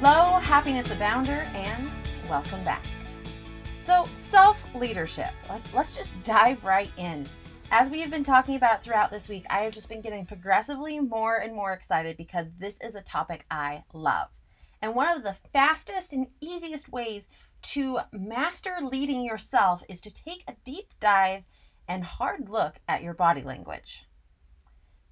Hello, Happiness Abounder, and welcome back. So, self leadership. Let's just dive right in. As we have been talking about throughout this week, I have just been getting progressively more and more excited because this is a topic I love. And one of the fastest and easiest ways to master leading yourself is to take a deep dive and hard look at your body language.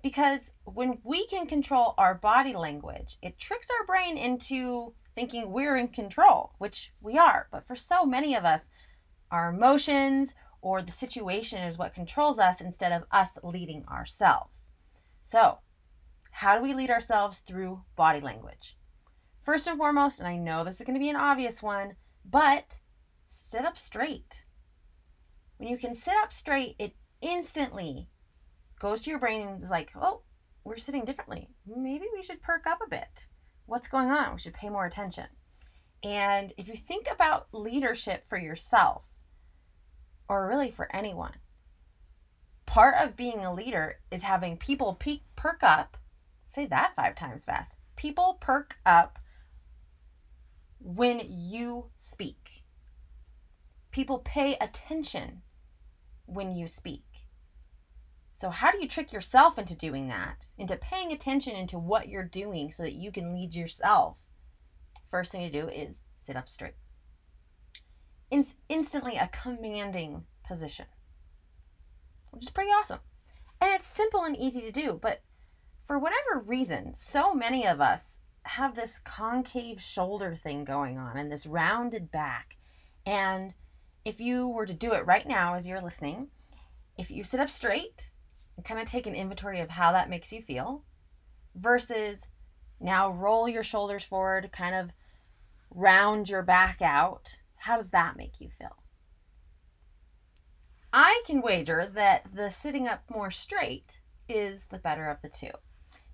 Because when we can control our body language, it tricks our brain into thinking we're in control, which we are. But for so many of us, our emotions or the situation is what controls us instead of us leading ourselves. So, how do we lead ourselves through body language? First and foremost, and I know this is going to be an obvious one, but sit up straight. When you can sit up straight, it instantly goes to your brain and is like, oh, we're sitting differently. Maybe we should perk up a bit. What's going on? We should pay more attention. And if you think about leadership for yourself, or really for anyone, part of being a leader is having people peak, perk up. Say that five times fast. People perk up when you speak. People pay attention when you speak. So, how do you trick yourself into doing that? Into paying attention into what you're doing so that you can lead yourself? First thing to do is sit up straight. In- instantly a commanding position, which is pretty awesome. And it's simple and easy to do, but for whatever reason, so many of us have this concave shoulder thing going on and this rounded back. And if you were to do it right now as you're listening, if you sit up straight, kind of take an inventory of how that makes you feel versus now roll your shoulders forward, kind of round your back out. How does that make you feel? I can wager that the sitting up more straight is the better of the two.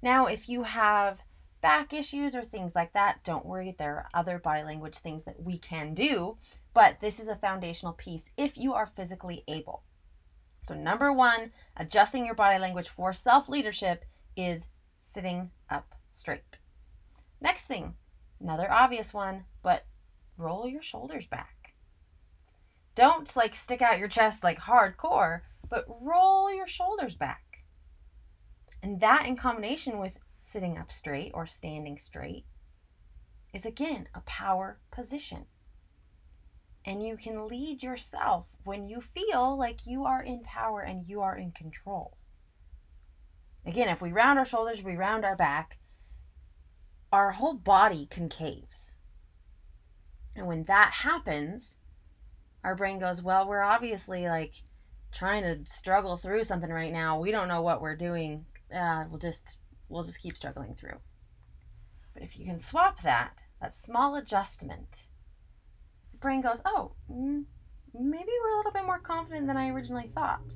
Now, if you have back issues or things like that, don't worry. There are other body language things that we can do, but this is a foundational piece if you are physically able. So, number one, adjusting your body language for self leadership is sitting up straight. Next thing, another obvious one, but roll your shoulders back. Don't like stick out your chest like hardcore, but roll your shoulders back. And that in combination with sitting up straight or standing straight is again a power position and you can lead yourself when you feel like you are in power and you are in control. Again, if we round our shoulders, we round our back, our whole body concaves. And when that happens, our brain goes, Well, we're obviously like trying to struggle through something right now. We don't know what we're doing. Uh, we'll just we'll just keep struggling through. But if you can swap that, that small adjustment brain goes, oh, maybe we're a little bit more confident than I originally thought.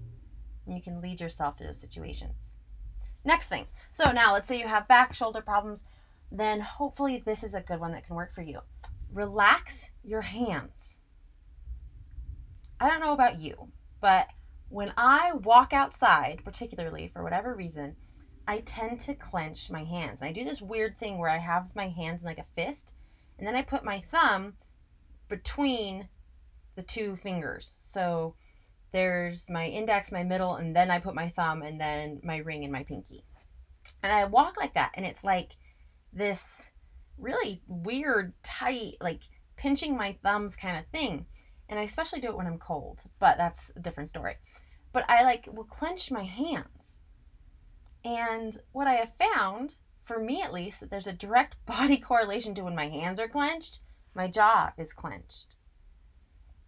And you can lead yourself through those situations. Next thing. So now let's say you have back shoulder problems, then hopefully this is a good one that can work for you. Relax your hands. I don't know about you, but when I walk outside, particularly for whatever reason, I tend to clench my hands. And I do this weird thing where I have my hands in like a fist, and then I put my thumb between the two fingers. So there's my index, my middle, and then I put my thumb, and then my ring and my pinky. And I walk like that, and it's like this really weird, tight, like pinching my thumbs kind of thing. And I especially do it when I'm cold, but that's a different story. But I like will clench my hands. And what I have found, for me at least, that there's a direct body correlation to when my hands are clenched my jaw is clenched.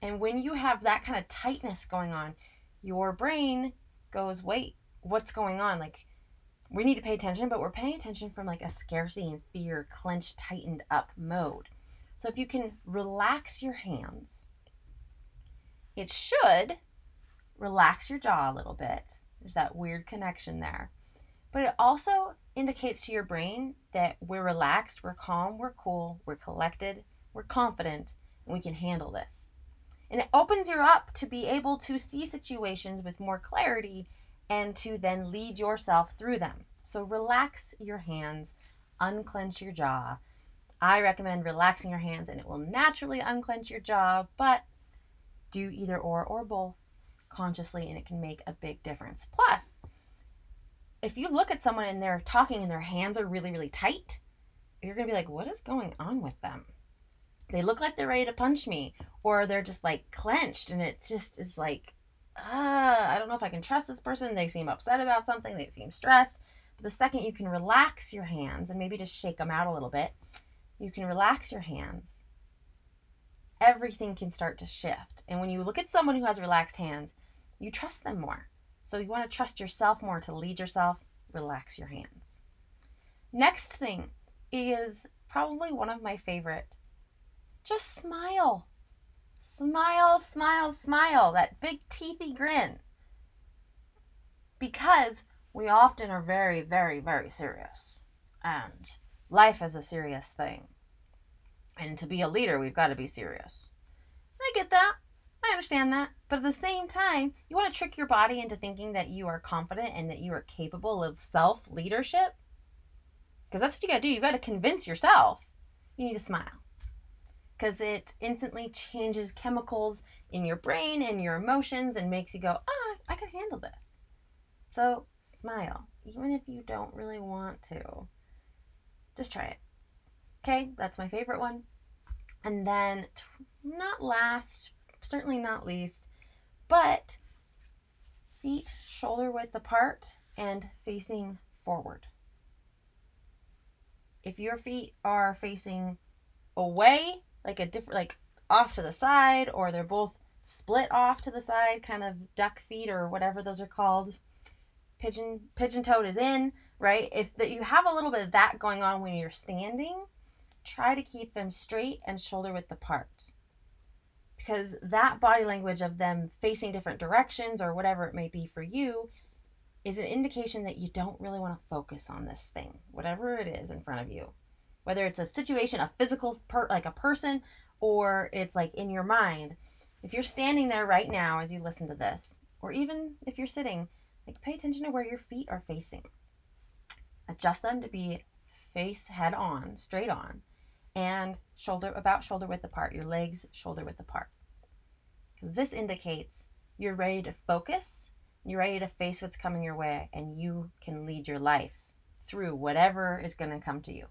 And when you have that kind of tightness going on, your brain goes, wait, what's going on? Like, we need to pay attention, but we're paying attention from like a scarcity and fear, clenched, tightened up mode. So if you can relax your hands, it should relax your jaw a little bit. There's that weird connection there. But it also indicates to your brain that we're relaxed, we're calm, we're cool, we're collected, we're confident, and we can handle this. And it opens you up to be able to see situations with more clarity and to then lead yourself through them. So relax your hands, unclench your jaw. I recommend relaxing your hands and it will naturally unclench your jaw, but do either or or both consciously and it can make a big difference. Plus, if you look at someone and they're talking and their hands are really, really tight, you're going to be like, what is going on with them? They look like they're ready to punch me, or they're just like clenched, and it just is like, ah, I don't know if I can trust this person. They seem upset about something, they seem stressed. But the second you can relax your hands and maybe just shake them out a little bit, you can relax your hands. Everything can start to shift. And when you look at someone who has relaxed hands, you trust them more. So you want to trust yourself more to lead yourself, relax your hands. Next thing is probably one of my favorite. Just smile. Smile, smile, smile. That big teethy grin. Because we often are very, very, very serious. And life is a serious thing. And to be a leader, we've got to be serious. I get that. I understand that. But at the same time, you want to trick your body into thinking that you are confident and that you are capable of self leadership. Because that's what you got to do. You got to convince yourself you need to smile. Because it instantly changes chemicals in your brain and your emotions and makes you go, ah, I can handle this. So smile, even if you don't really want to. Just try it. Okay, that's my favorite one. And then, not last, certainly not least, but feet shoulder width apart and facing forward. If your feet are facing away, like a different, like off to the side, or they're both split off to the side, kind of duck feet or whatever those are called, pigeon pigeon toed is in, right? If that you have a little bit of that going on when you're standing, try to keep them straight and shoulder width apart because that body language of them facing different directions or whatever it may be for you is an indication that you don't really want to focus on this thing, whatever it is in front of you. Whether it's a situation, a physical per like a person, or it's like in your mind. If you're standing there right now as you listen to this, or even if you're sitting, like pay attention to where your feet are facing. Adjust them to be face head on, straight on, and shoulder about shoulder width apart, your legs shoulder width apart. Because this indicates you're ready to focus, you're ready to face what's coming your way, and you can lead your life through whatever is going to come to you.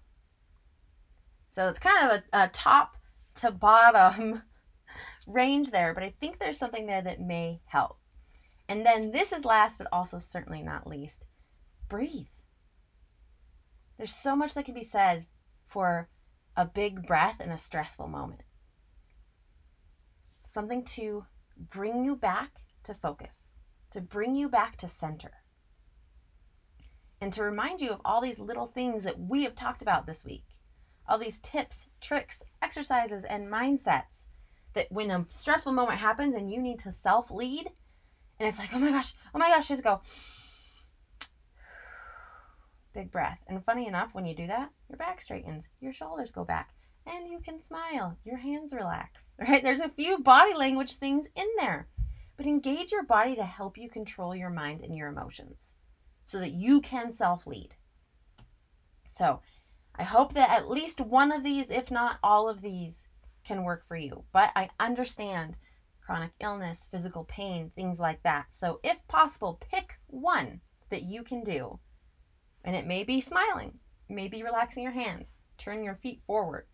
So it's kind of a, a top to bottom range there, but I think there's something there that may help. And then this is last, but also certainly not least breathe. There's so much that can be said for a big breath in a stressful moment something to bring you back to focus, to bring you back to center, and to remind you of all these little things that we have talked about this week. All these tips, tricks, exercises, and mindsets that when a stressful moment happens and you need to self lead, and it's like, oh my gosh, oh my gosh, just go. Big breath. And funny enough, when you do that, your back straightens, your shoulders go back, and you can smile. Your hands relax, right? There's a few body language things in there. But engage your body to help you control your mind and your emotions so that you can self lead. So, I hope that at least one of these, if not all of these, can work for you. But I understand chronic illness, physical pain, things like that. So, if possible, pick one that you can do. And it may be smiling, maybe relaxing your hands, turn your feet forward,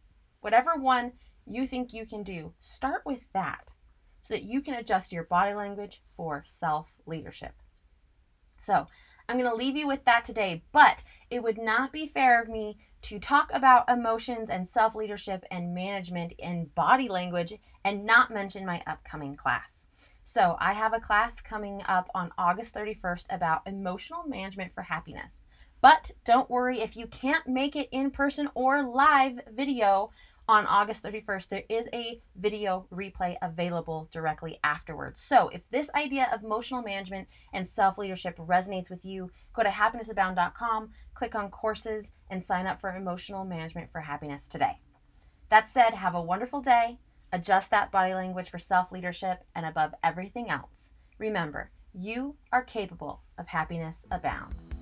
Whatever one you think you can do, start with that so that you can adjust your body language for self leadership. So, I'm going to leave you with that today, but it would not be fair of me to talk about emotions and self leadership and management and body language and not mention my upcoming class. So, I have a class coming up on August 31st about emotional management for happiness. But don't worry if you can't make it in person or live video on August 31st, there is a video replay available directly afterwards. So, if this idea of emotional management and self leadership resonates with you, go to happinessabound.com, click on courses, and sign up for emotional management for happiness today. That said, have a wonderful day, adjust that body language for self leadership, and above everything else, remember you are capable of happiness abound.